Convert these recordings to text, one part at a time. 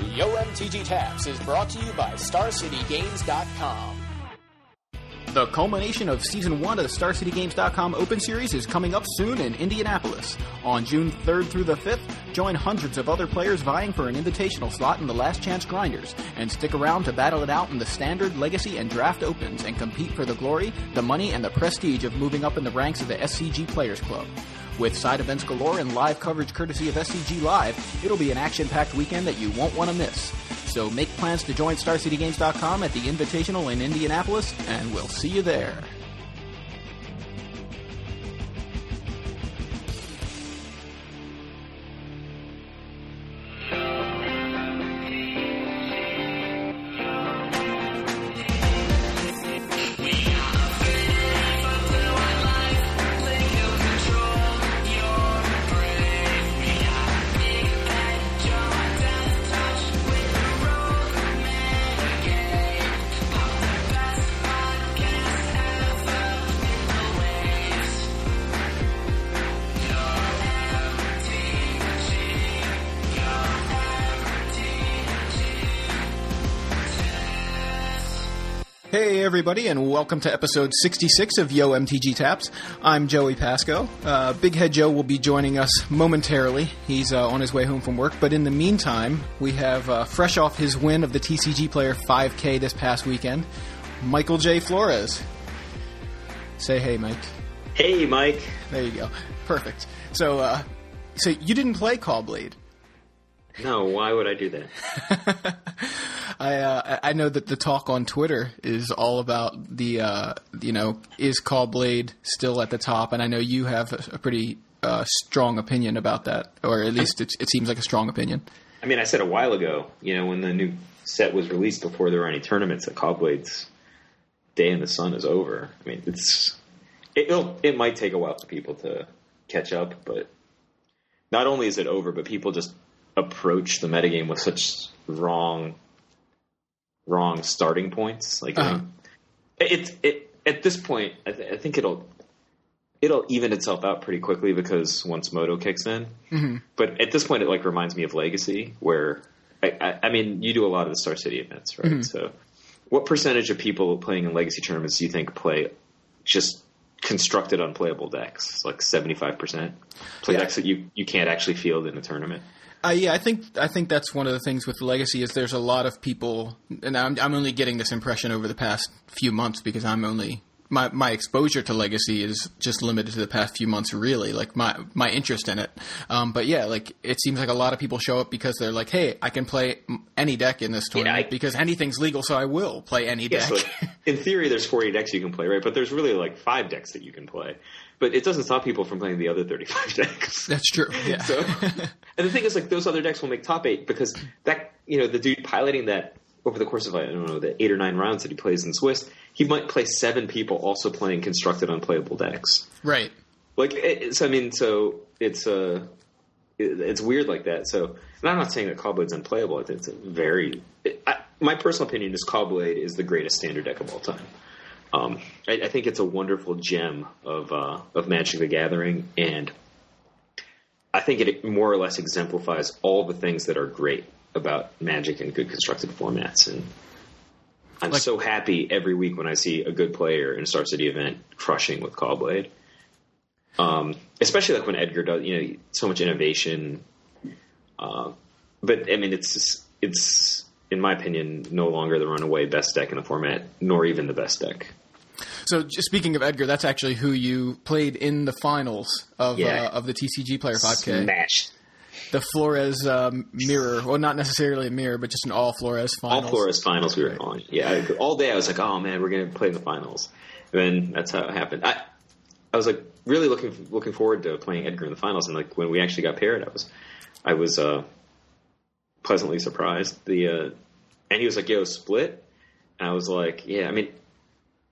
Yo MTG Taps is brought to you by StarCityGames.com. The culmination of Season 1 of the StarCityGames.com Open Series is coming up soon in Indianapolis. On June 3rd through the 5th, join hundreds of other players vying for an invitational slot in the Last Chance Grinders, and stick around to battle it out in the Standard, Legacy, and Draft Opens and compete for the glory, the money, and the prestige of moving up in the ranks of the SCG Players Club. With side events galore and live coverage courtesy of SCG Live, it'll be an action packed weekend that you won't want to miss. So make plans to join StarCityGames.com at the Invitational in Indianapolis, and we'll see you there. Hey, everybody, and welcome to episode 66 of Yo MTG Taps. I'm Joey Pasco. Uh, Big Head Joe will be joining us momentarily. He's uh, on his way home from work, but in the meantime, we have uh, fresh off his win of the TCG Player 5K this past weekend, Michael J. Flores. Say hey, Mike. Hey, Mike. There you go. Perfect. So, uh, so you didn't play Cawblade. No, why would I do that? I uh, I know that the talk on Twitter is all about the uh, you know is Cawblade still at the top, and I know you have a, pretty uh, strong opinion about that, or at least it, it seems like a strong opinion. I mean, I said a while ago, you know, when the new set was released before there were any tournaments, that Cawblade's day in the sun is over. I mean, it's it, will it might take a while for people to catch up, but not only is it over, but people just approach the metagame with such wrong wrong starting points. Like Uh-huh. it's it at this point, I, th- I think it'll it'll even itself out pretty quickly because once MODO kicks in. Mm-hmm. But at this point, it like reminds me of Legacy, where I, I, I mean, you do a lot of the Star City events, right? Mhm. So, what percentage of people playing in Legacy tournaments do you think play just constructed unplayable decks? Like seventy five percent play Yeah. decks that you you can't actually field in a tournament. Uh, yeah, I think I think that's one of the things with Legacy is there's a lot of people, and I'm I'm only getting this impression over the past few months because I'm only my my exposure to Legacy is just limited to the past few months, really. Like my my interest in it, um, but yeah, like it seems like a lot of people show up because they're like, hey, I can play any deck in this tournament I- because anything's legal, so I will play any Yeah, deck. so like, in theory, there's 40 decks you can play, right? But there's really like five decks that you can play. But it doesn't stop people from playing the other 35 decks. that's true. Yeah. So, and the thing is, like those other decks will make top eight because that you know the dude piloting that over the course of I don't know the eight or nine rounds that he plays in Swiss, he might play seven people also playing constructed unplayable decks. right. Like, it, so I mean, so it's uh, it's weird like that. So, and I'm not saying that Cawblade's unplayable. It's a very. It, I, my personal opinion is Cawblade is the greatest standard deck of all time. Um, I, I think it's a wonderful gem of uh, of Magic the Gathering, and I think it more or less exemplifies all the things that are great about Magic and good constructed formats. And I'm Like- so happy every week when I see a good player in a Star City event crushing with Cawblade. Um, especially like when Edgar does, you know, so much innovation. Uh, but I mean, it's it's in my opinion no longer the runaway best deck in the format, nor even the best deck. So, just speaking of Edgar, that's actually who you played in the finals of Yeah. uh, of the TCG Player 5K. Smash. the Flores um, mirror, well, not necessarily a mirror, but just an all Flores finals. All Flores finals we were on. Yeah, I, all day I was like, oh man, we're gonna play in the finals. And then that's how it happened. I I was like really looking looking forward to playing Edgar in the finals, and like when we actually got paired, I was I was uh, pleasantly surprised. The uh, and he was like, "Yo, split," and I was like, "Yeah." I mean,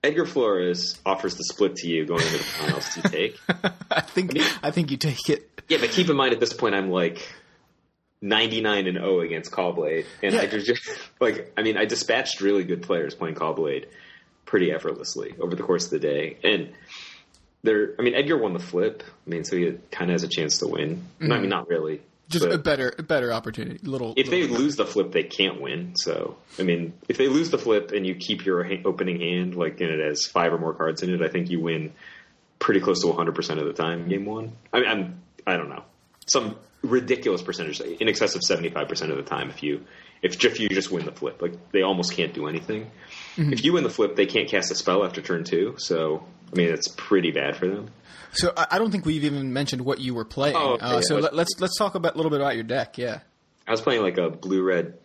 Edgar Flores offers the split to you going into the finals to take. I think I think you take it. Yeah, but keep in mind at this point I'm like 99 and 0 against Cawblade, and I Yeah. just like I mean I dispatched really good players playing Cawblade pretty effortlessly over the course of the day, and there I mean Edgar won the flip. I mean so he kind of has a chance to win. I mean not really. Just But- a better a better opportunity. Little if they little- lose the flip, they can't win. So, I mean, if they lose the flip and you keep your ha- opening hand, like, and it has five or more cards in it, I think you win pretty close to 100% of the time game one. I mean, I'm, I don't know. Some ridiculous percentage, in excess of 75% of the time, if you, if, if you just win the flip. Like, they almost can't do anything. If you win the flip, they can't cast a spell after turn two. So, I mean, it's pretty bad for them. So I, don't think we've even mentioned what you were playing. Oh, okay, uh, yeah, so let's- let, let's let's talk about a little bit about your deck. Yeah. I was playing like a blue red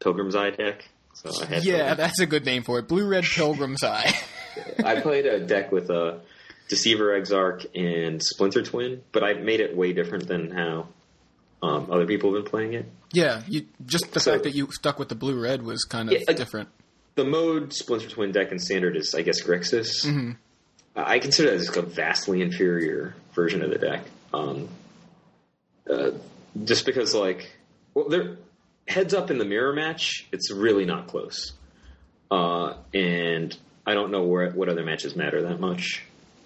Pilgrim's Eye deck. So I had Yeah, that's a good name for it. Blue Red Pilgrim's Eye. I played a deck with a Deceiver Exarch and Splinter Twin, but I made it way different than how um, other people have been playing it. yeah, you just the So- fact that you stuck with the blue red was kind of Yeah, different. The mode Splinter Twin deck and Standard is, I guess, Grixis. Mm-hmm. I consider that as a vastly inferior version of the deck. Um, uh, just because, like, well, they're heads up in the mirror match, it's really not close. Uh, and I don't know where what other matches matter that much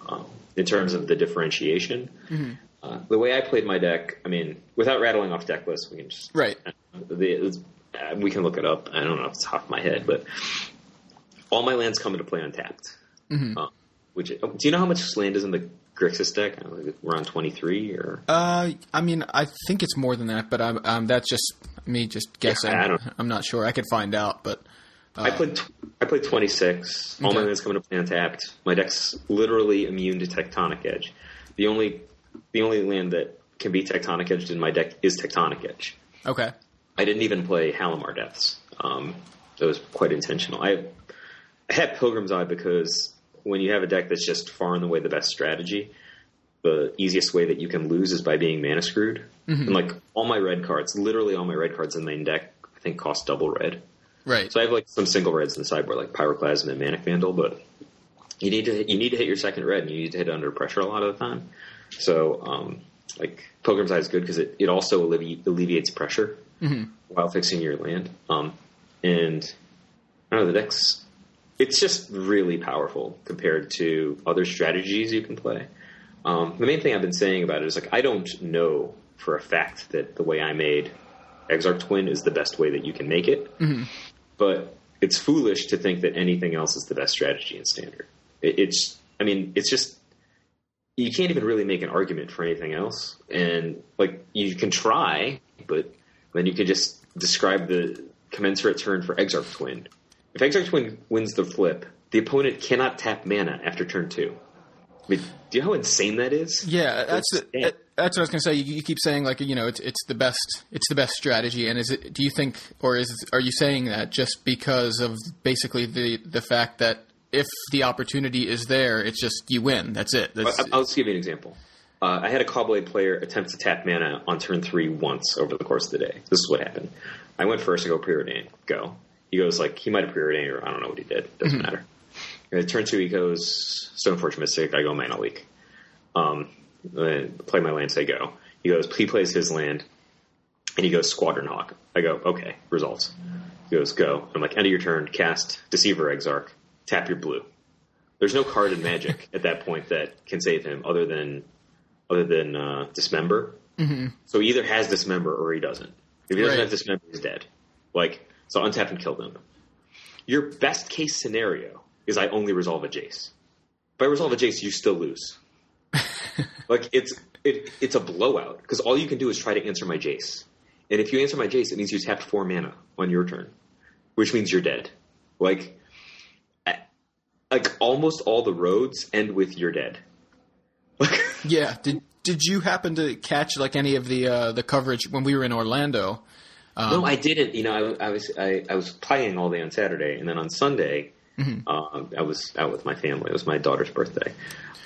um, in terms of the differentiation. Uh, the way I played my deck, I mean, without rattling off deck lists, we can just Right. the, it's- uh, we can look it up. I don't know if it's off my head, but all my lands come into play untapped. Uh, which do you know how much land is in the Grixis deck? I don't know, We're on twenty three or Uh, I mean, I think it's more than that, but I'm, um, that's just me just guessing. Don't- I'm not sure. I could find out, but I played tw- I played twenty six. All my lands come into play untapped. My deck's literally immune to Tectonic Edge. The only the only land that can be Tectonic Edged in my deck is Tectonic Edge. okay. I didn't even play Halimar Depths. Um, that was quite intentional. I, I had Pilgrim's Eye because when you have a deck that's just far and away the best strategy, the easiest way that you can lose is by being mana screwed. And like all my red cards, literally all my red cards in the main deck, I think cost double red. Right. So I have like some single reds in the sideboard, like Pyroclasm and Manic Vandal, but you need to you need to hit your second red, and you need to hit it under pressure a lot of the time. So um, like Pilgrim's Eye is good because it, it also allevi- alleviates pressure while fixing your land. Um, and I don't know the deck's it's just really powerful compared to other strategies you can play. Um, the main thing I've been saying about it is like I don't know for a fact that the way I made Exarch Twin is the best way that you can make it, but it's foolish to think that anything else is the best strategy in Standard. It, it's I mean it's just you can't even really make an argument for anything else, and like you can try, but then you can just describe the commensurate turn for Exarch Twin. If Exarch Twin wins the flip, the opponent cannot tap mana after turn two. I mean, do you know how insane that is? Yeah, that's the, that- that's what I was going to say. You, you keep saying like you know it's it's the best it's the best strategy, and is it? Do you think or is are you saying that just because of basically the the fact that if the opportunity is there, it's just you win. That's it. That's, I'll just give you an example. Uh, I had a Cawblade player attempt to tap mana on turn three once over the course of the day. This is what happened. I went first. I go preordain. Go. He goes like he might have preordained or I don't know what he did. Doesn't matter. And turn two, he goes Stoneforge Mystic. I go Mana Leak. Um, then play my land. Say go. He goes. He plays his land, and he goes Squadron Hawk. I go okay. Results. He goes go. I'm like end of your turn. Cast Deceiver Exarch. Tap your blue. There's no card in Magic at that point that can save him other than other than uh, Dismember. Mm-hmm. So he either has Dismember or he doesn't. If he doesn't Right. have Dismember, he's dead. Like so, untap and kill them. Your best case scenario is I only resolve a Jace. If I resolve a Jace, you still lose. like it's it, it's a blowout because all you can do is try to answer my Jace, and if you answer my Jace, it means you tapped four mana on your turn, which means you're dead. Like like almost all the roads end with you're dead. Yeah. Did did you happen to catch like any of the uh, the coverage when we were in Orlando? no, I didn't. You know, I, I was I, I was playing all day on Saturday, and then on Sunday, uh, I was out with my family. It was my daughter's birthday.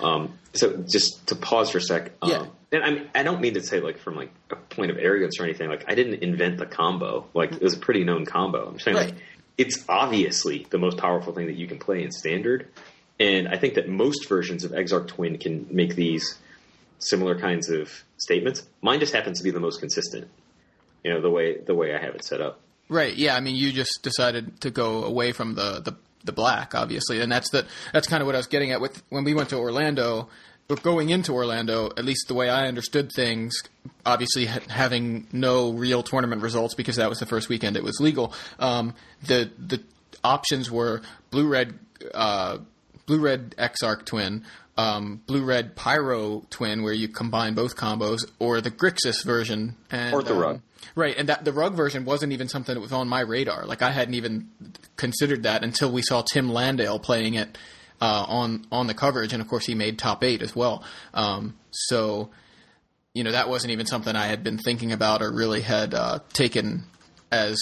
Um, so just to pause for a sec, um, Yeah. and I mean, I don't mean to say like from like a point of arrogance or anything. Like I didn't invent the combo. Like it was a pretty known combo. I'm saying Right. like it's obviously the most powerful thing that you can play in standard. And I think that most versions of Exarch Twin can make these similar kinds of statements. Mine just happens to be the most consistent. You know, the way the way I have it set up. Right. Yeah. I mean, you just decided to go away from the the, the black, obviously, and that's the that's kind of what I was getting at with when we went to Orlando. But going into Orlando, at least the way I understood things, obviously ha- having no real tournament results because that was the first weekend it was legal. Um, the the options were blue red uh, blue red Exarch twin, um, blue red Pyro twin, where you combine both combos, or the Grixis version, and, Or the um, rug. Right, and that the rug version wasn't even something that was on my radar. Like I hadn't even considered that until we saw Tim Landale playing it uh, on on the coverage, and of course he made top eight as well. Um, so, you know, that wasn't even something I had been thinking about or really had uh, taken as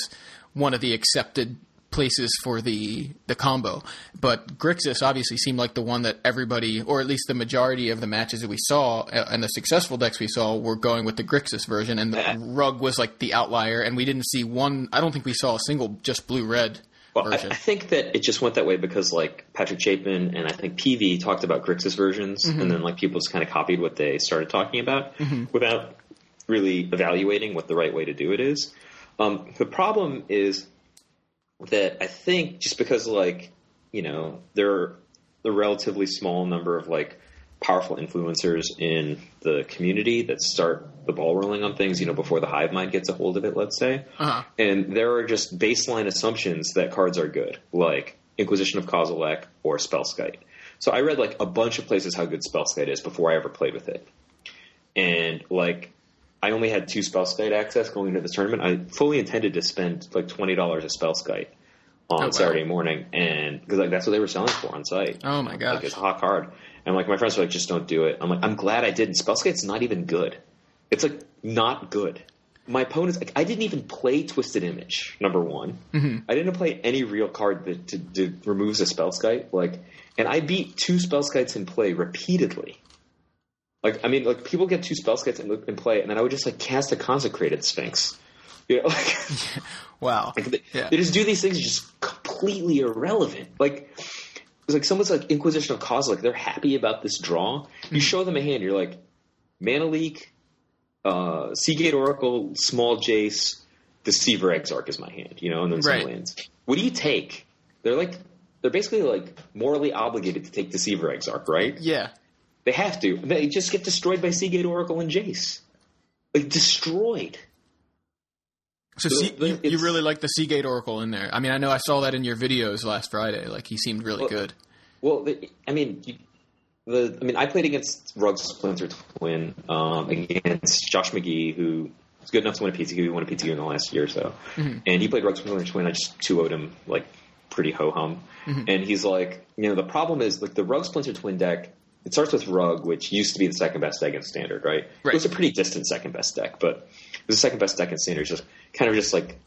one of the accepted places for the the combo. But Grixis obviously seemed like the one that everybody, or at least the majority of the matches that we saw uh, and the successful decks we saw, were going with the Grixis version, and the Rug was like the outlier. And we didn't see one. I don't think we saw a single just blue red Well, I. I think that it just went that way because like Patrick Chapin and I think PV talked about Grixis versions, and then like people just kind of copied what they started talking about without really evaluating what the right way to do it is. Um, the problem is that I think just because like you know there are a relatively small number of like powerful influencers in the community that start the ball rolling on things, you know, before the hive mind gets a hold of it, let's say. Uh-huh. And there are just baseline assumptions that cards are good, like Inquisition of Kozilek or Spellskite. So I read like a bunch of places how good Spellskite is before I ever played with it. And like I only had two Spellskite access going into this tournament. I fully intended to spend like twenty dollars a Spellskite on Oh, wow. Saturday morning, and because like that's what they were selling for on site. Oh, my gosh. Like it's a hot card, and like my friends were like, just don't do it. I'm like, I'm glad I didn't. Spellskite's not even good. It's like not good. My opponents, like, I didn't even play Twisted Image. Number one, Mm-hmm. I didn't play any real card that to, to removes a Spellskite. Like, and I beat two Spellskites in play repeatedly. Like, I mean, like people get two Spellskites in, in play, and then I would just like cast a Consecrated Sphinx. You know, like, wow. like they, Yeah. they just do these things just completely irrelevant. Like it's like someone's like Inquisition of Cause, like they're happy about this draw. You show them a hand, you're like Mana Leak, uh, Sea Gate Oracle, Small Jace, Deceiver Exarch is my hand, you know, and then some Right. lands. What do you take? They're like they're basically like morally obligated to take Deceiver Exarch, right? Yeah. They have to. They just get destroyed by Sea Gate Oracle and Jace. Like destroyed. So see, you, you really like the Sea Gate Oracle in there. I mean, I know I saw that in your videos last Friday. Like he seemed really Well, good. Well, I mean, you, the I mean, I played against Ruggs Splinter Twin um, against Josh McGee, who was good enough to win a PTQ. He won a PTQ in the last year or so, and he played Ruggs Splinter Twin. I just two would him like pretty ho hum, and he's like, you know, the problem is like the Rug Splinter Twin deck. It starts with Rug, which used to be the second best deck in Standard, right? Right. It was a pretty distant second best deck, but it was the second best deck in Standard. It's Just kind of just like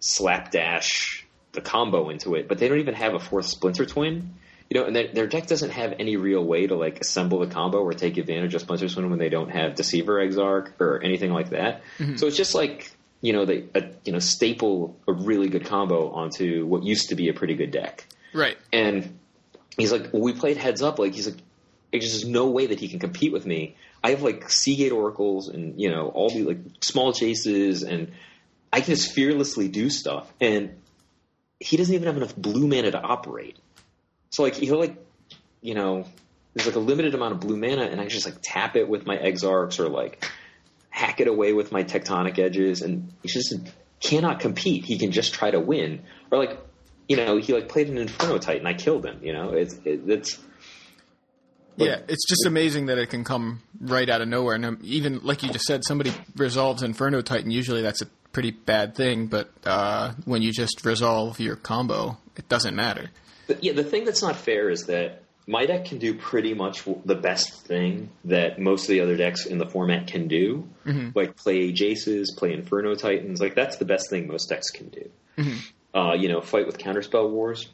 slapdash the combo into it, but they don't even have a fourth Splinter Twin. You know, and their, their deck doesn't have any real way to like assemble the combo or take advantage of Splinter Twin when they don't have Deceiver Exarch or anything like that. Mm-hmm. So it's just like you know they a, you know staple a really good combo onto what used to be a pretty good deck. Right. And he's like, well, we played heads up. Like he's like, there's just no way that he can compete with me. I have like Sea Gate Oracles and you know all the like small Jaces, and I can just fearlessly do stuff. And he doesn't even have enough blue mana to operate. So like he'll like, you know, there's like a limited amount of blue mana, and I just like tap it with my Exarchs or like hack it away with my Tectonic Edges, and he just cannot compete. He can just try to win, or like, you know, he like played an Inferno Titan, I killed him. You know, it's it, it's Yeah, it's just amazing that it can come right out of nowhere. And um, even like you just said, somebody resolves Inferno Titan. Usually, that's a pretty bad thing. But uh, when you just resolve your combo, it doesn't matter. But yeah, the thing that's not fair is that my deck can do pretty much the best thing that most of the other decks in the format can do. Like play Jaces, play Inferno Titans. Like that's the best thing most decks can do. Uh, you know, fight with Counterspell Wars,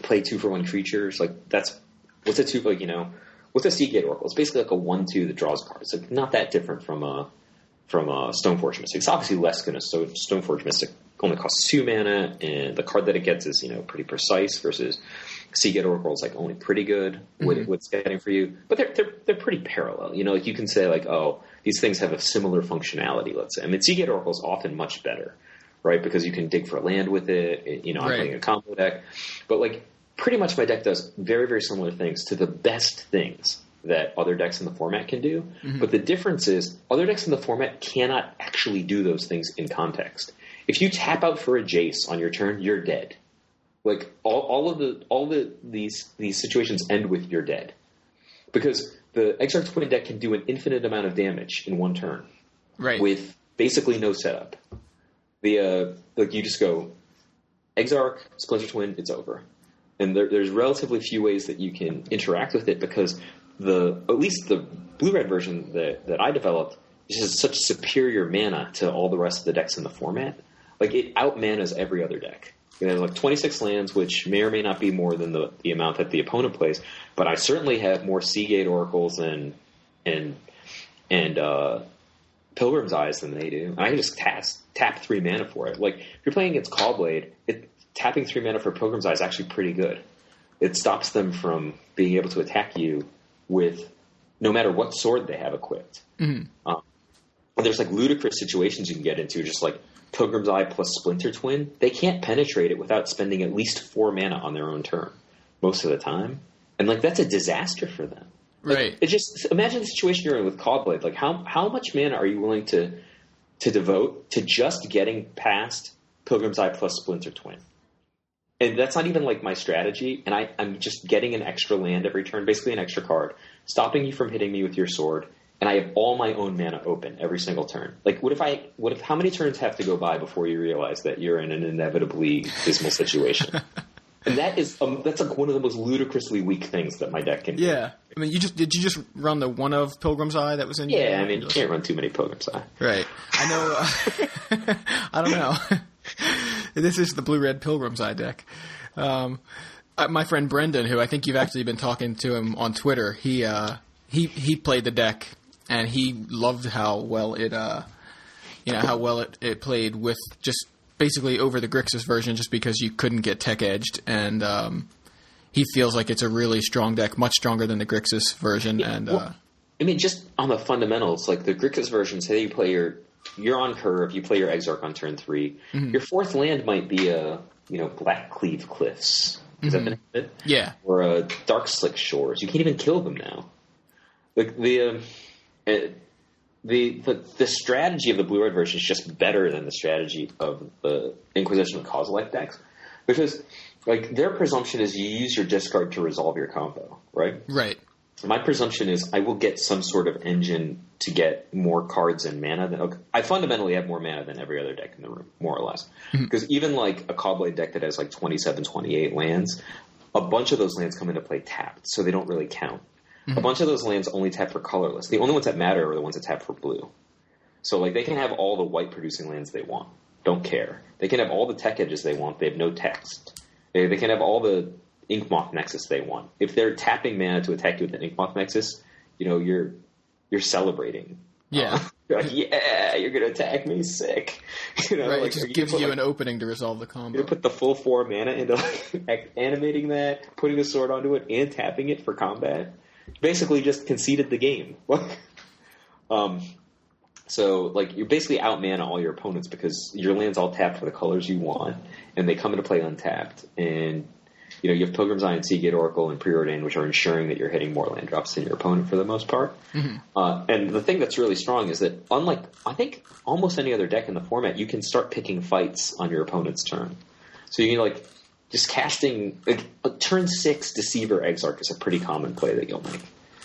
play two for one creatures. Like that's what's a two like you know what's a Sea Gate Oracle? It's basically like a one two that draws cards. Like not that different from a from a Stoneforge Mystic. It's obviously less than a Stoneforge Mystic. Only costs two mana, and the card that it gets is you know pretty precise. Versus Sea Gate Oracle is like only pretty good with what's getting for you. But they're they're they're pretty parallel. You know, like you can say like oh these things have a similar functionality. Let's say I mean Sea Gate Oracle is often much better, right? Because you can dig for land with it. it- you know, I'm Right. playing a combo deck, but like pretty much my deck does very very similar things to the best things that other decks in the format can do. Mm-hmm. But the difference is other decks in the format cannot actually do those things in context. If you tap out for a Jace on your turn, you're dead. Like all, all of the all the these these situations end with you're dead. Because the Exarch Twin deck can do an infinite amount of damage in one turn Right. with basically no setup. The uh, like you just go Exarch, Splinter Twin, it's over. And there, there's relatively few ways that you can interact with it because the at least the blue red version that, that I developed just has such superior mana to all the rest of the decks in the format. Like it out manas every other deck. You know, like 26 lands, which may or may not be more than the, the amount that the opponent plays, but I certainly have more Sea Gate Oracles and and and uh, Pilgrim's Eyes than they do. And I can just tap, tap three mana for it. Like if you're playing against Cawblade, it, tapping three mana for Pilgrim's Eye is actually pretty good. It stops them from being able to attack you with no matter what sword they have equipped. Um, and there's like ludicrous situations you can get into, just like Pilgrim's Eye plus Splinter Twin. They can't penetrate it without spending at least four mana on their own turn most of the time, and like that's a disaster for them. Like, Right. It just imagine the situation you're in with Cawblade. Like how how much mana are you willing to to devote to just getting past Pilgrim's Eye plus Splinter Twin? And that's not even like my strategy. And I, I'm just getting an extra land every turn, basically an extra card, stopping you from hitting me with your sword. And I have all my own mana open every single turn. Like, what if I? What if? How many turns have to go by before you realize that you're in an inevitably dismal situation? and that is um, that's like one of the most ludicrously weak things that my deck can. do. Yeah. I mean, you just did you just run the one of Pilgrim's Eye that was in? your- Yeah, I mean, you can't run too many Pilgrim's Eye. Right. I know. Uh, I don't know. this is the blue red Pilgrim's Eye deck. Um, uh, my friend Brendan, who I think you've actually been talking to him on Twitter, he uh, he he played the deck and he loved how well it uh, you know how well it, it played with just basically over the Grixis version, just because you couldn't get tech edged and. Um, he feels like it's a really strong deck, much stronger than the Grixis version, and uh, I mean, just on the fundamentals, like the Grixis version, say you play your, you're on curve, you play your Exarch on turn 3 Mm-hmm. Your fourth land might be a, you know, Blackcleave Cliffs. Is that the name of it? yeah, Or a Darkslick Shores. You can't even kill them now. Like the, um, uh, the, the the strategy of the blue red version is just better than the strategy of the Inquisition and Kozilek decks, because like their presumption is you use your discard to resolve your combo, right? right, My presumption is I will get some sort of engine to get more cards and mana. Than, okay, I fundamentally have more mana than every other deck in the room, more or less. Because even like a Cawblade deck that has like 27, 28 lands, a bunch of those lands come into play tapped, so they don't really count. A mm-hmm. bunch of those lands only tap for colorless. The only ones that matter are the ones that tap for blue. So like they can have all the white producing lands they want. Don't care. They can have all the tech edges they want. They have no text. They, they can have all the Inkmoth Nexus they want. If they're tapping mana to attack you with an Inkmoth Nexus, you know you're you're celebrating. yeah. You're like, yeah, you're gonna attack me, sick. You know, Right, like, it just gives you put, an opening to resolve the combo. gonna put the full four mana into like, animating that, putting the sword onto it, and tapping it for combat. Basically, just conceded the game. um, so like you're basically outman all your opponents because your land's all tapped for the colors you want, and they come into play untapped. And you know you have Pilgrim's Eye and Sea Gate Oracle and Preordain, which are ensuring that you're hitting more land drops than your opponent for the most part. Uh, and the thing that's really strong is that unlike I think almost any other deck in the format, you can start picking fights on your opponent's turn. So you can like just casting like, a turn six Deceiver Exarch is a pretty common play that you'll make.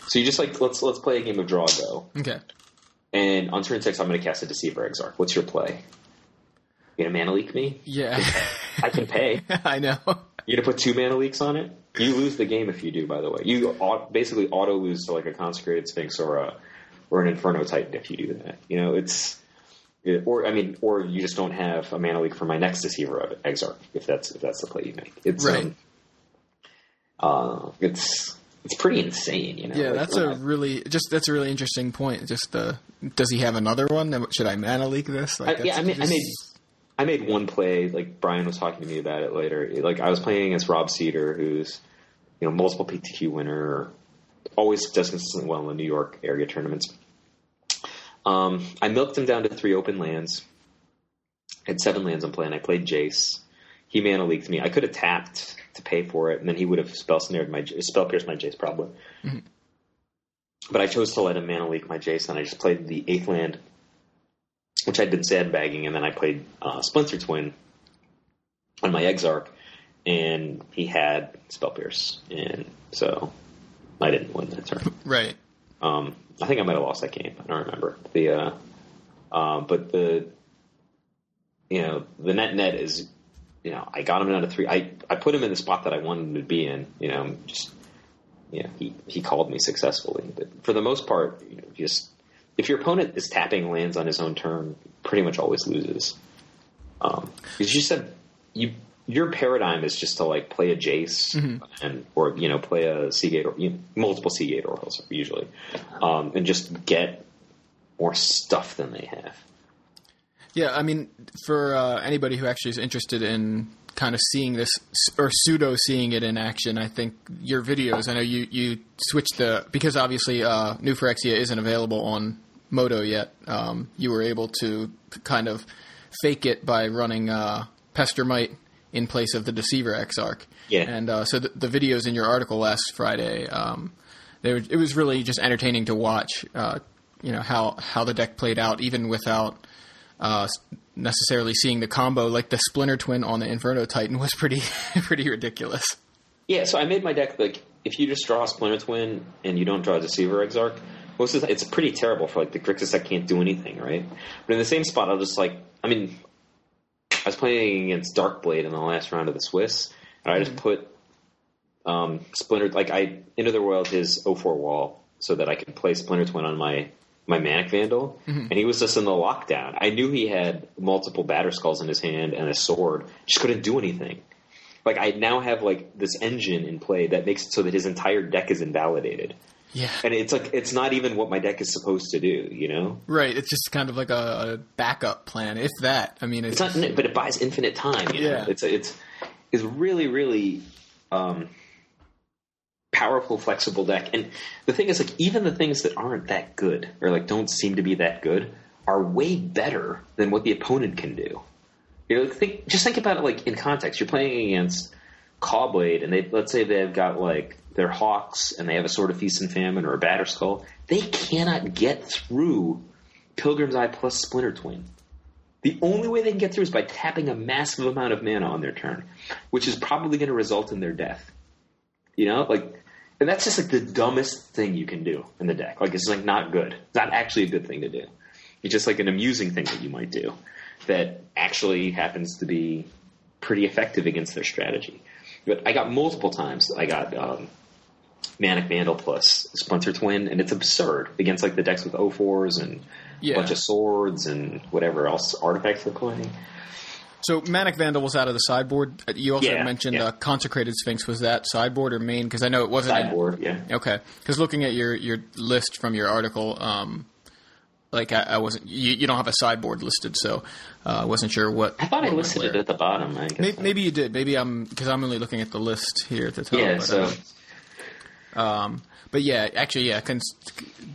So you just like let's let's play a game of draw go. Okay. And on turn six, I'm going to cast a Deceiver Exarch. What's your play? You gonna mana leak me? Yeah. I can pay. I know. You gonna put two mana leaks on it? You lose the game if you do. By the way, you basically auto lose to like a Consecrated Sphinx or a or an Inferno Titan if you do that. You know, it's it- or I mean, or you just don't have a mana leak for my next Deceiver of Exarch if that's if that's the play you make. It's Right. um, uh, it's it's pretty insane. You know, Yeah, Like, that's a I- really just that's a really interesting point. Just uh, does he have another one? Should I mana leak this? Like, I, yeah, I mean, I made I made one play. Like Brian was talking to me about it later. Like I was playing against Rob Cedar, who's you know multiple PTQ winner, always does consistently well in the New York area tournaments. Um, I milked him down to three open lands. Had seven lands on play, and I played Jace. He mana leaked me. I could have tapped to pay for it, and then he would have spell snared my spell pierced my Jace probably. but I chose to let him mana leak my Jason. I just played the eighth land, which I'd been sandbagging, and then I played uh, Splinter Twin on my Exarch, and he had Spell Pierce, and so I didn't win that turn. Right. Um, I think I might have lost that game. I don't remember the. Uh, uh, but the, you know, the net net is, you know, I got him down to three. I I put him in the spot that I wanted him to be in. You know, just, you know, he he called me successfully. But for the most part, you know, just if your opponent is tapping lands on his own turn, pretty much always loses. Um, because you said you your paradigm is just to like play a Jace and or you know play a Sea Gate or you know, multiple Sea Gate Oracles usually, um, and just get more stuff than they have. Yeah, I mean, for uh, anybody who actually is interested in kind of seeing this or pseudo seeing it in action, I think your videos. I know you you switched the because obviously uh, New Phyrexia isn't available on MODO yet. Um, you were able to kind of fake it by running uh, Pestermite in place of the Deceiver Exarch. Yeah. and uh, so the, the videos in your article last Friday. Um, they were, it was really just entertaining to watch. Uh, you know how how the deck played out, even without uh, necessarily seeing the combo. Like the Splinter Twin on the Inferno Titan was pretty pretty ridiculous. Yeah, so I made my deck like if you just draw a Splinter Twin and you don't draw a Deceiver Exarch, most of the, it's pretty terrible for like the Grixis that can't do anything, right? But in the same spot, I'll just like I mean, was playing against Darkblade in the last round of the Swiss, and I just put um, Splinter like I into the world his 04 wall so that I could play Splinter Twin on my my Manic Vandal, and he was just in the lockdown. I knew he had multiple Batterskulls in his hand and a sword, just couldn't do anything. Like I now have like this engine in play that makes it so that his entire deck is invalidated, Yeah, and it's like it's not even what my deck is supposed to do. You know, right. It's just kind of like a, a backup plan, if that. I mean, it's, it's not, but it buys infinite time. You know? Yeah. it's it's it's really really um, powerful, flexible deck. And the thing is, like, even the things that aren't that good or like don't seem to be that good are way better than what the opponent can do. You know, think just think about it like in context. You're playing against Cawblade, and they let's say they've got like their Hawks, and they have a Sword of Feast and Famine or a Batterskull. They cannot get through Pilgrim's Eye plus Splinter Twin. The only way they can get through is by tapping a massive amount of mana on their turn, which is probably going to result in their death. You know, like, and that's just like the dumbest thing you can do in the deck. Like, it's like not good. It's not actually a good thing to do. It's just like an amusing thing that you might do that actually happens to be pretty effective against their strategy. But I got multiple times. I got um, Manic Vandal plus Splinter Twin, and it's absurd against like the decks with O4s and Yeah. a bunch of swords and whatever else artifacts they're playing. so Manic Vandal was out of the sideboard. Uh, You also Yeah, mentioned yeah. uh, Consecrated Sphinx. Was that sideboard or main? Because I know it wasn't. in- Sideboard, yeah. Okay, because looking at your your list from your article, um, like I, I wasn't. You, you don't have a sideboard listed, so uh, I wasn't sure what. I thought I listed it at the bottom. I guess. Maybe, maybe you did. Maybe I'm because I'm only looking at the list here at the top. yeah. but, So uh, but yeah, actually, yeah, cons-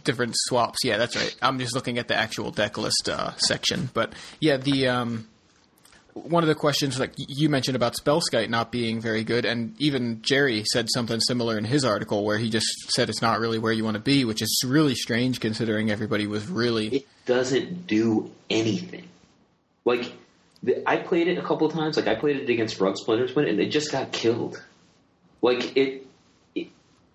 different swaps. Yeah, that's right. I'm just looking at the actual deck list uh, section. But yeah, the um, one of the questions, like you mentioned about Spellskite not being very good, and even Jerry said something similar in his article where he just said it's not really where you want to be, which is really strange considering everybody was really. it doesn't do anything. Like the, I played it a couple of times. Like I played it against Rug Splinter Twin, and it just got killed. Like it, it,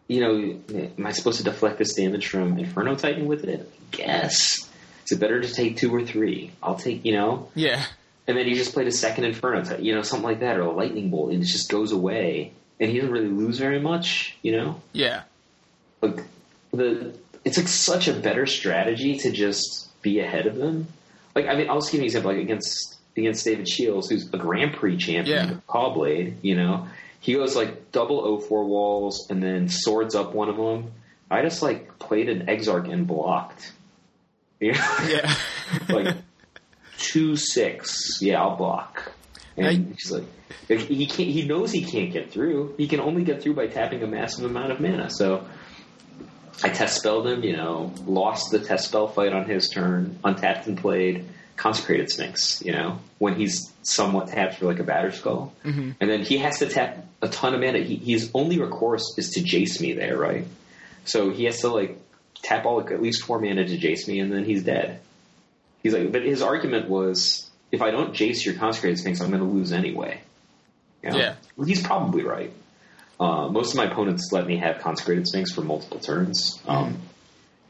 you know, am I supposed to deflect this damage from Inferno Titan with it? I guess. Is it better to take two or three? I'll take, you know. Yeah, And then he just played a second Inferno you know, something like that, or a Lightning Bolt, and it just goes away, and he doesn't really lose very much, you know. yeah, like the it's like such a better strategy to just be ahead of them. Like I mean, I'll just give you an example. Like against against David Shields, who's a Grand Prix champion, Yeah. with Cawblade. You know, he goes like double O4 walls and then swords up one of them. I just like played an Exarch and blocked. You know, yeah. like two six. Yeah, I'll block. And I- he's like, like, he can't. He knows he can't get through. He can only get through by tapping a massive amount of mana. So I test spelled him. You know, lost the test spell fight on his turn, untapped and played consecrated sphinx. You know, when he's somewhat tapped for like a Batterskull, mm-hmm. and then he has to tap a ton of mana. He, his only recourse is to jace me there, right? So he has to like tap all at least four mana to Jace me, and then he's dead. He's like, but his argument was, if I don't Jace your Consecrated Sphinx, I'm going to lose anyway. You know? Yeah. Well, he's probably right. Uh, most of my opponents let me have Consecrated Sphinx for multiple turns, um,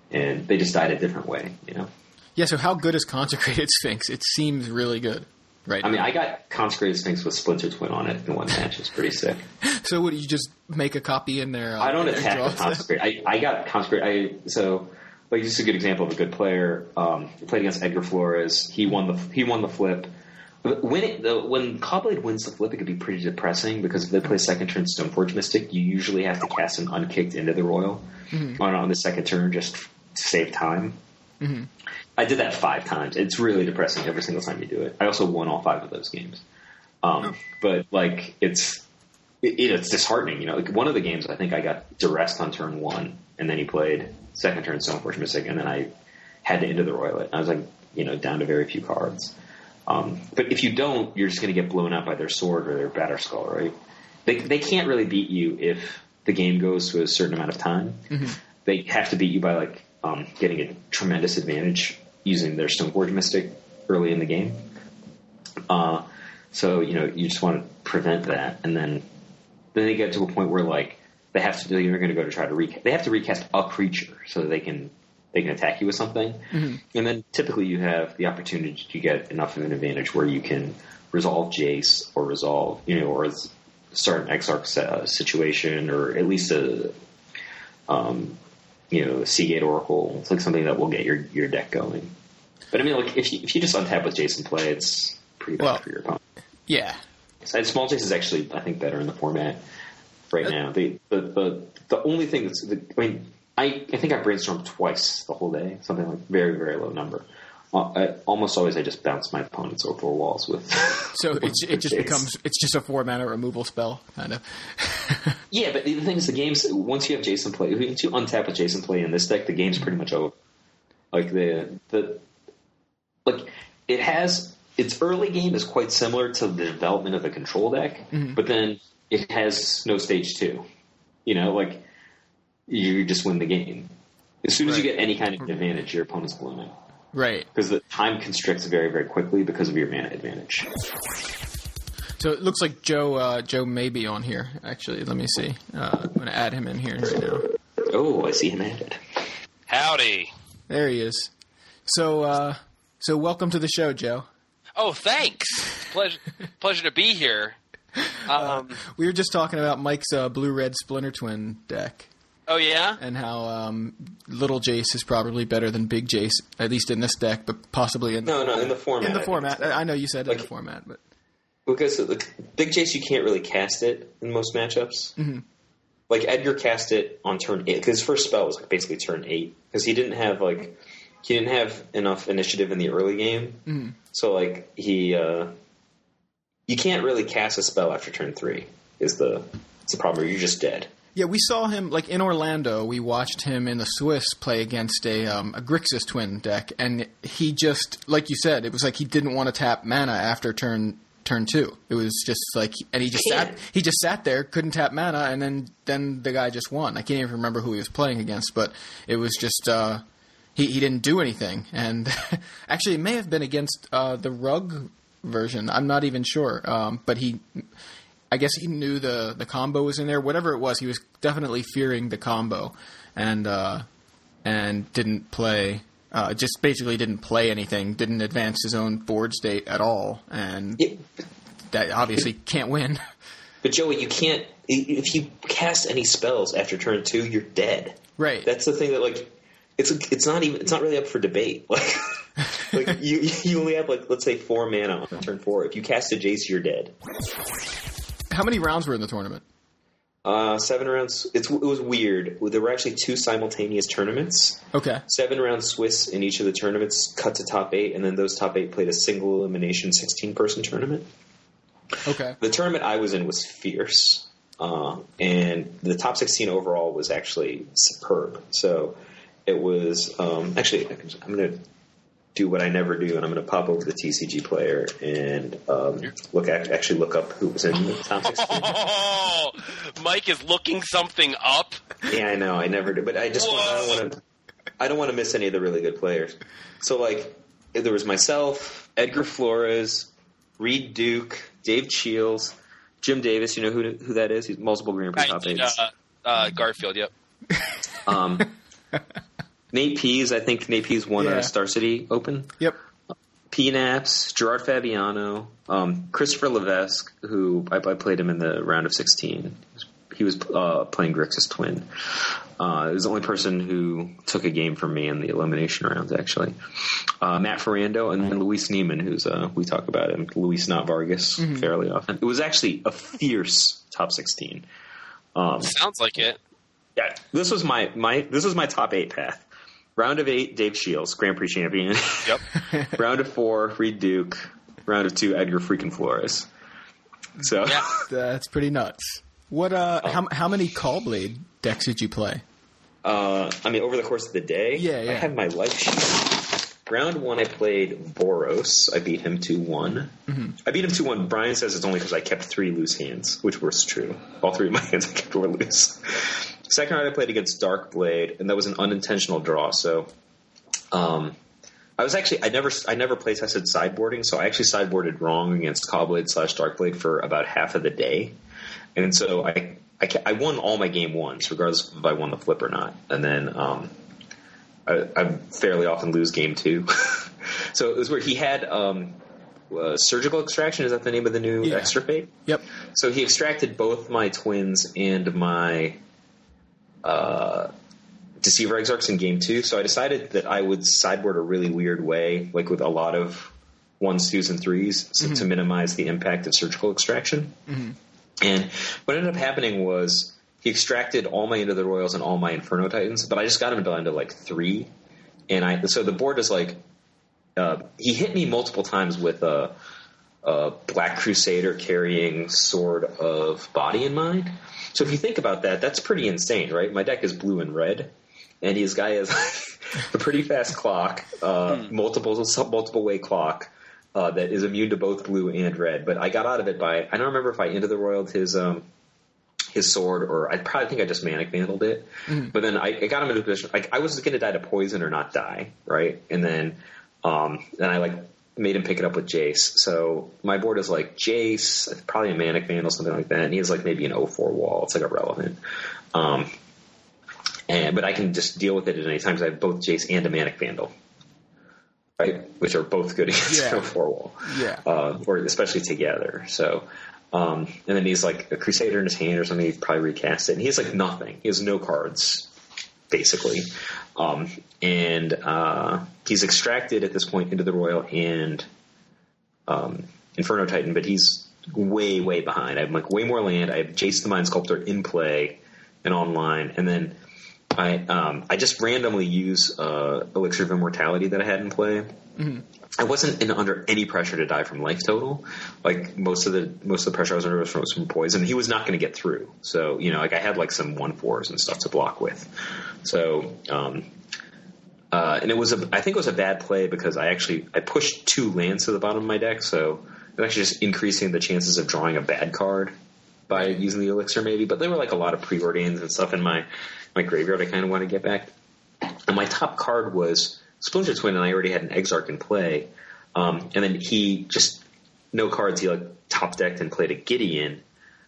and they just died a different way. You know. Yeah. So how good is Consecrated Sphinx? It seems really good, right? I mean, I got Consecrated Sphinx with Splinter Twin on it in one match. It's pretty sick. so would you just make a copy in there? Uh, I don't attack the them? consecrate. I, I got consecrated. I so like this is a good example of a good player. Um, played against Edgar Flores. He won the he won the flip. But When it, the, when Cawblade wins the flip, it could be pretty depressing because if they play second turn Stoneforge Mystic, you usually have to cast an unkicked into the Roil on, on the second turn just to save time. I did that five times. It's really depressing every single time you do it. I also won all five of those games. Um, But like it's it, it's disheartening. You know, like one of the games I think I got duressed on turn one, and then he played second turn Stoneforge Mystic, and then I had to into the Roilet. I was like, you know, down to very few cards. Um, but if you don't, you're just going to get blown out by their sword or their Batterskull, right? They they can't really beat you if the game goes to a certain amount of time. They have to beat you by like um, getting a tremendous advantage using their Stoneforge Mystic early in the game. Uh, so you know you just want to prevent that, and then then they get to a point where like they have to they're going to go to try to recast they have to recast a creature so that they can they can attack you with something, and then typically you have the opportunity to get enough of an advantage where you can resolve Jace or resolve you know or start an Exarch uh, situation or at least a um, you know Sea Gate Oracle. It's like something that will get your your deck going. But I mean, like if you if you just untap with Jason play, it's pretty bad Well- for your opponent. Yeah. And small Jace is actually, I think, better in the format right now. The the the, the only thing that's, the, I mean, I, I think I brainstormed twice the whole day, something like very very low number. Uh, I, almost always, I just bounce my opponents over walls with. So with it, it just becomes it's just a four mana removal spell kind of. Yeah, but the thing is, the game's once you have Jason play, once you untap with Jason play in this deck, the game's pretty much over. Like the the like it has its early game is quite similar to the development of the control deck, but then it has no stage two. You know, like you just win the game. As soon as you get any kind of advantage, your opponent's blown out right. because the time constricts very very quickly because of your mana advantage. So it looks like Joe uh, Joe may be on here. Actually, let me see. Uh, I'm going to add him in here right now. Oh, I see him added. Howdy. There he is. So uh, so welcome to the show, Joe. Oh, thanks. Pleasure, pleasure to be here. Um, We were just talking about Mike's uh, blue red Splinter Twin deck oh yeah. and how um, little Jace is probably better than big Jace, at least in this deck, but possibly in No, no, in the format. in the I format. I I know you said in the Like- format, but Because the Big Jace, you can't really cast it in most matchups. Mm-hmm. Like Edgar cast it on turn eight because his first spell was like basically turn eight because he didn't have like he didn't have enough initiative in the early game. Mm-hmm. So like he, uh, you can't really cast a spell after turn three. Is the it's the problem? You're just dead. Yeah, we saw him like in Orlando. We watched him in the Swiss play against a um, a Grixis twin deck, and he just like you said, it was like he didn't want to tap mana after turn turn two. It was just like, and he just sat he just sat there, couldn't tap mana, and then then the guy just won. I can't even remember who he was playing against, but it was just uh, he he didn't do anything. And actually, it may have been against uh, the Rug version. I'm not even sure, um, but he I guess he knew the the combo was in there. Whatever it was, he was definitely fearing the combo, and uh, and didn't play. Uh, just basically didn't play anything. Didn't advance his own board state at all, and Yeah, that obviously can't win. but Joey, you can't if you cast any spells after turn two, you're dead. right. That's the thing that like it's it's not even it's not really up for debate. Like like you you only have like let's say four mana on turn four. If you cast a Jace, you're dead. How many rounds were in the tournament? Uh, seven rounds. It's it was weird. There were actually two simultaneous tournaments. Okay. Seven round Swiss in each of the tournaments, cut to top eight, and then those top eight played a single elimination sixteen person tournament. Okay. The tournament I was in was fierce, uh, and the top 16 overall was actually superb. So it was um, actually I'm going to do what I never do, and I'm going to pop over the TCG player and um, look act- actually look up who was in the top 16. Oh, Mike is looking something up. yeah, I know I never do, but I just want, I don't want to. I don't want to miss any of the really good players. So like there was myself, Edgar Flores, Reed Duke, Dave Shields, Jim Davis. You know who who that is? He's multiple Grand Prix top I, eights. uh, uh, Garfield. Yep. Um, Nate Pease, I think Nate Pease won Yeah. a Star City Open. Yep. P-Naps, Gerard Fabiano, um, Christopher Levesque, who I, I played him in the round of 16. He was uh, playing Grixis twin. Uh, he was the only person who took a game from me in the elimination rounds, actually. Uh, Matt Ferrando and then Luis Neiman, who's uh, we talk about him, Luis not Vargas, fairly often. It was actually a fierce top 16. Um, Sounds like it. yeah, this was my my this was my top eight path. Round of eight, Dave Shields, Grand Prix champion. Yep. Round of four, Reed Duke. Round of two, Edgar freaking Flores. So Yeah. That's pretty nuts. What? Uh, how how many Cawblade decks did you play? uh, I mean, over the course of the day, Yeah, yeah. I have my life sheet. Round one, I played Boros. I beat him two one. Mm-hmm. I beat him two one. Brian says it's only because I kept three loose hands, which was true. All three of my hands I kept were loose. Second night I played against Darkblade, and that was an unintentional draw. So, um, I was actually I never I never play tested sideboarding, so I actually sideboarded wrong against Cawblade slash Darkblade for about half of the day, and so I I, I won all my game ones, regardless if I won the flip or not, and then um, I, I fairly often lose game two. so it was where he had um, uh, surgical extraction. Is that the name of the new Yeah. Extirpate? Yep. So he extracted both my twins and my uh, Deceiver Exarchs in game two. So I decided that I would sideboard a really weird way, like with a lot of ones, twos, and 3s so to minimize the impact of surgical extraction. And what ended up happening was he extracted all my Into the Roils and all my Inferno Titans, but I just got him down to like three. And I so the board is like uh, he hit me multiple times with a, a Black Crusader carrying Sword of Body and Mind. So if you think about that, that's pretty insane, right? My deck is blue and red, and his guy has a pretty fast clock, uh, multiple multiple way clock. Uh, that is immune to both blue and red, but I got out of it by I don't remember if I Into the Roil his um, his sword, or I probably think I just manic vandaled it. But then I, I got him into a position like I was going to die to poison or not die, right? And then um, then I like made him pick it up with Jace. So my board is like Jace, probably a manic vandal, something like that. And he has like maybe an 04 wall. It's like irrelevant. Um, and but I can just deal with it at any time because I have both Jace and a manic vandal. Right, which are both good against Yeah. 04 wall Yeah. uh, or especially together. So, um, and then he's like a crusader in his hand or something. He probably recast it, and he has like nothing. He has no cards, basically. Um, and uh, he's extracted at this point Into the Roil and um, Inferno Titan, but he's way way behind. I have like way more land. I have Jace the Mind Sculptor in play and online, and then. I um, I just randomly use uh, Elixir of Immortality that I had in play, I wasn't in, under any pressure to die from life total. Like most of the most of the pressure I was under was from, was from poison. He was not going to get through. So you know, like I had like some one fours and stuff to block with. So um, uh, and it was a I think it was a bad play because I actually I pushed two lands to the bottom of my deck. So was actually just increasing the chances of drawing a bad card by using the elixir maybe. But there were like a lot of preordains and stuff in my my graveyard. I kind of want to get back. And my top card was Splinter Twin, and I already had an Exarch in play. Um, and then he just no cards. He like top decked and played a Gideon.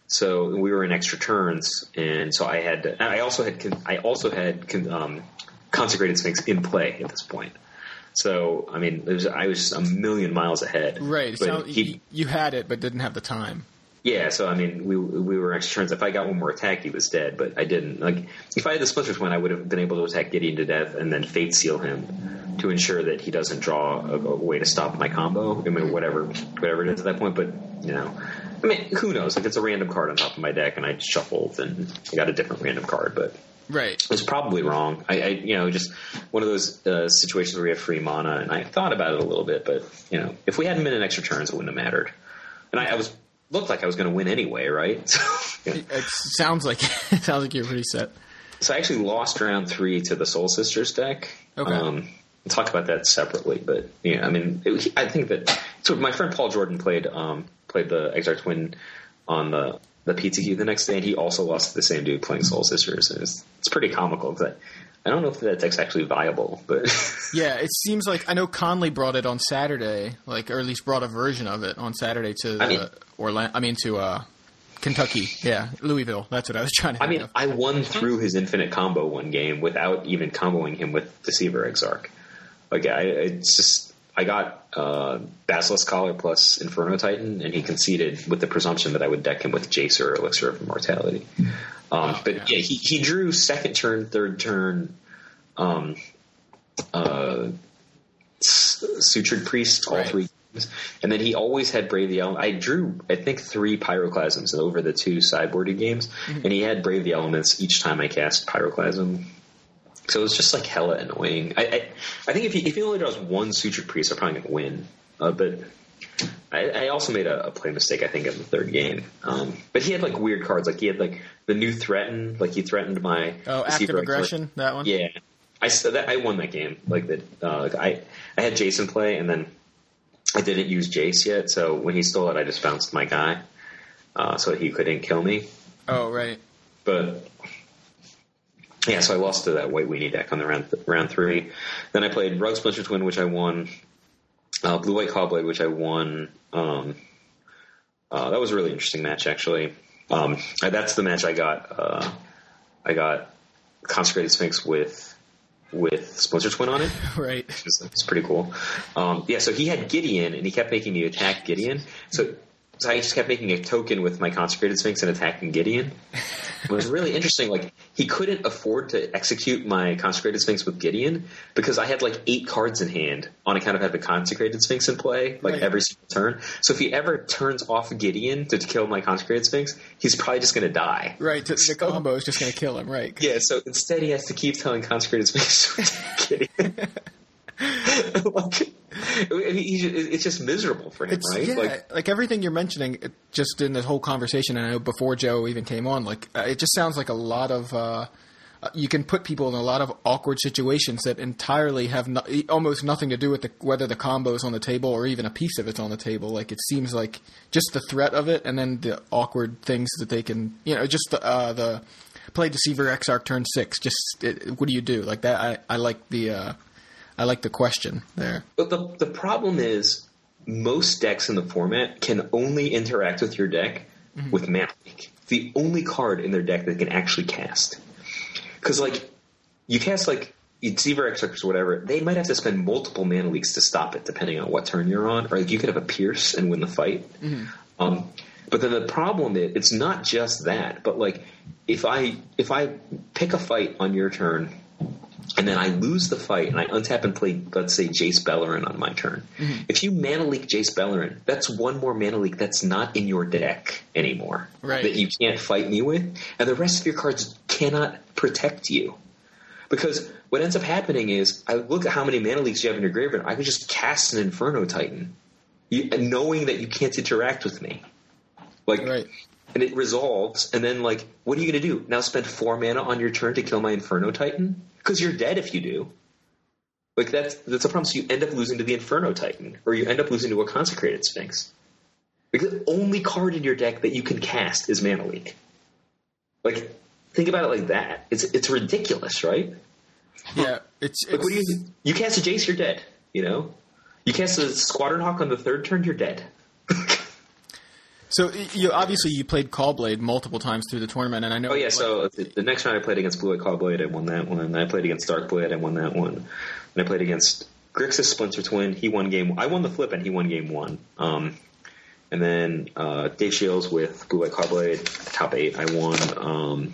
So we were in extra turns, and so I had. I also had. I also had um, consecrated Sphinx in play at this point. So I mean, it was, I was a million miles ahead. Right. But So he, you, you had it, but didn't have the time. yeah, so I mean, we we were extra turns. If I got one more attack, he was dead. But I didn't. Like, if I had the splinters one, I would have been able to attack Gideon to death and then fate seal him to ensure that he doesn't draw a, a way to stop my combo. I mean, whatever whatever it is at that point. But you know, I mean, who knows? Like, it's a random card on top of my deck, and I shuffled and I got a different random card. But Right. it was probably wrong. I, I you know, just one of those uh, situations where we have free mana, and I thought about it a little bit, but you know, if we hadn't been in extra turns, it wouldn't have mattered. And I, I was looked like I was going to win anyway, right? So, yeah. It sounds like it sounds like you're pretty set. so I actually lost round three to the Soul Sisters deck. Okay. Um, we'll talk about that separately, but yeah, I mean, it, I think that so. My friend Paul Jordan played um, played the Exarch Twin on the the PTQ the next day, and he also lost to the same dude playing Soul Sisters. And it's, it's pretty comical because I don't know if that deck's actually viable, but Yeah, it seems like I know Conley brought it on Saturday, like or at least brought a version of it on Saturday to I mean- uh, Orlando. I mean to uh, Kentucky. Yeah, Louisville. That's what I was trying to. I mean, of. I won through his infinite combo one game without even comboing him with Deceiver Exarch. Like, I, it's just I got uh, Basilisk Collar plus Inferno Titan, and he conceded with the presumption that I would deck him with Jace or Elixir of Immortality. Um, but yeah. yeah, he, he drew second turn, third turn, um, uh, Sutured Priest all Right. three games, and then he always had Brave the Elements. I drew, I think, three Pyroclasms over the two sideboarded games, and he had Brave the Elements each time I cast Pyroclasm. So it was just like hella annoying. I I, I think if he if he only draws one Sutured Priest, I'm probably gonna win. Uh, but I, I also made a, a play mistake, I think, in the third game. Um, but he had like weird cards, like he had like the new threaten, like he threatened my oh, Act of Aggression. That one. Yeah, I that, I won that game. Like that, uh, like I I had Jason play, and then I didn't use Jace yet. So when he stole it, I just bounced my guy, uh, so he couldn't kill me. Oh, right. But yeah, so I lost to that white weenie deck on the round round three. Then I played Rug Splinter Twin, which I won. Uh, Blue White Cawblade, which I won. Um, uh, that was a really interesting match, actually. Um, that's the match I got. Uh, I got Consecrated Sphinx with with Splinter Twin on it. Right. It's, it's pretty cool. Um, yeah, so he had Gideon, and he kept making me attack Gideon. So, so I just kept making a token with my Consecrated Sphinx and attacking Gideon. It was really interesting. Like he couldn't afford to execute my Consecrated Sphinx with Gideon because I had like eight cards in hand on account of having Consecrated Sphinx in play, like Right. every single turn. So if he ever turns off Gideon to kill my Consecrated Sphinx, he's probably just going to die. Right. The, the combo is just going to kill him. Right. Yeah, so instead he has to keep telling Consecrated Sphinx to attack Gideon. like, I mean, he's ju- it's just miserable for him, It's right? yeah, Like, like, everything you're mentioning, it- just in this whole conversation. And I know before Joe even came on, like uh, it just sounds like a lot of. Uh, uh, you can put people in a lot of awkward situations that entirely have no, almost nothing to do with the, whether the combo is on the table or even a piece of it's on the table. Like it seems like just the threat of it, and then the awkward things that they can, you know, just the uh, the play deceiver Exarch turn six. Just it, what do you do like that? I, I like the uh, I like the question there. but the the problem is most decks in the format can only interact with your deck with Mana Leak. It's the only card in their deck that can actually cast. Because like you cast like Deceiver Exarch or whatever, they might have to spend multiple mana leaks to stop it, depending on what turn you're on. Or like you could have a Pierce and win the fight. Um, but then the problem is, it's not just that. But like, if I if I pick a fight on your turn, and then I lose the fight, and I untap and play, let's say Jace Beleren on my turn. Mm-hmm. If you mana leak Jace Beleren, that's one more mana leak that's not in your deck anymore. Right. That you can't fight me with, and the rest of your cards cannot protect you. Because what ends up happening is, I look at how many mana leaks you have in your graveyard. I could just cast an Inferno Titan, you, knowing that you can't interact with me. Like, Right. and it resolves, and then like, what are you going to do? Now spend four mana on your turn to kill my Inferno Titan? Because you're dead if you do. Like that's that's a problem. So you end up losing to the Inferno Titan, or you end up losing to a Consecrated Sphinx. Like the only card in your deck that you can cast is Mana Leak. Like, think about it like that. It's it's ridiculous, right? Yeah, it's, Like, what do you you cast a Jace, you're dead. You know, you cast a Squadron Hawk on the third turn, you're dead. So you obviously you played Cawblade multiple times through the tournament, and I know. Oh yeah, so the, the next round I played against Blue Eye Cawblade, I won that one. I played against Darkblade, I won that one. And I played against Grixis Splinter Twin. He won game. I won the flip, and he won game one. Um, and then uh, Dave Shields with Blue Eye Cawblade, top eight. I won. Um,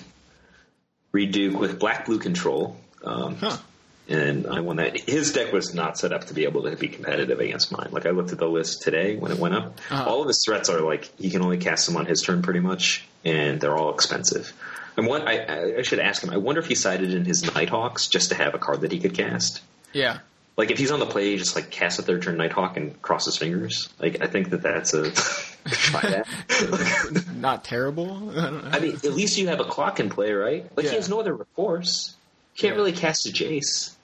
Reed Duke with Black Blue Control. Um, Huh. And I won that. His deck was not set up to be able to be competitive against mine. Like I looked at the list today when it went up. Uh-huh. All of his threats are like he can only cast them on his turn, pretty much, and they're all expensive. And what I, I, should ask him. I wonder if he sided in his Nighthawks just to have a card that he could cast. yeah, Like if he's on the play, he just like cast a third turn Nighthawk and cross his fingers. Like I think that that's a try that. not terrible. I. I mean, at least you have a clock in play, right? Like Yeah. he has no other recourse. Can't Yeah. really cast a Jace.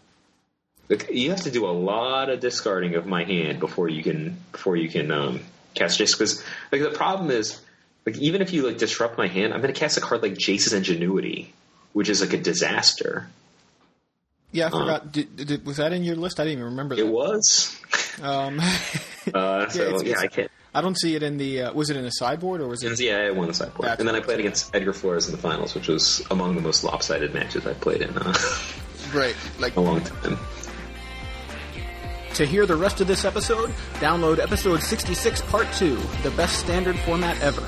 Like, you have to do a lot of discarding of my hand before you can before you can um, cast Jace. Because like the problem is, like even if you like disrupt my hand, I'm going to cast a card like Jace's Ingenuity, which is like a disaster. Yeah, I Uh, forgot. Did, did, was that in your list? I didn't even remember that. It was. Um, Uh, so it's- yeah, it's- I can't. I don't see it in the. Uh, was it in the sideboard or was it? Yeah, I won the sideboard, That's and then I played against Edgar Flores in the finals, which was among the most lopsided matches I've played in uh, Right. Like a long time. To hear the rest of this episode, download episode 66, part two, the best standard format ever.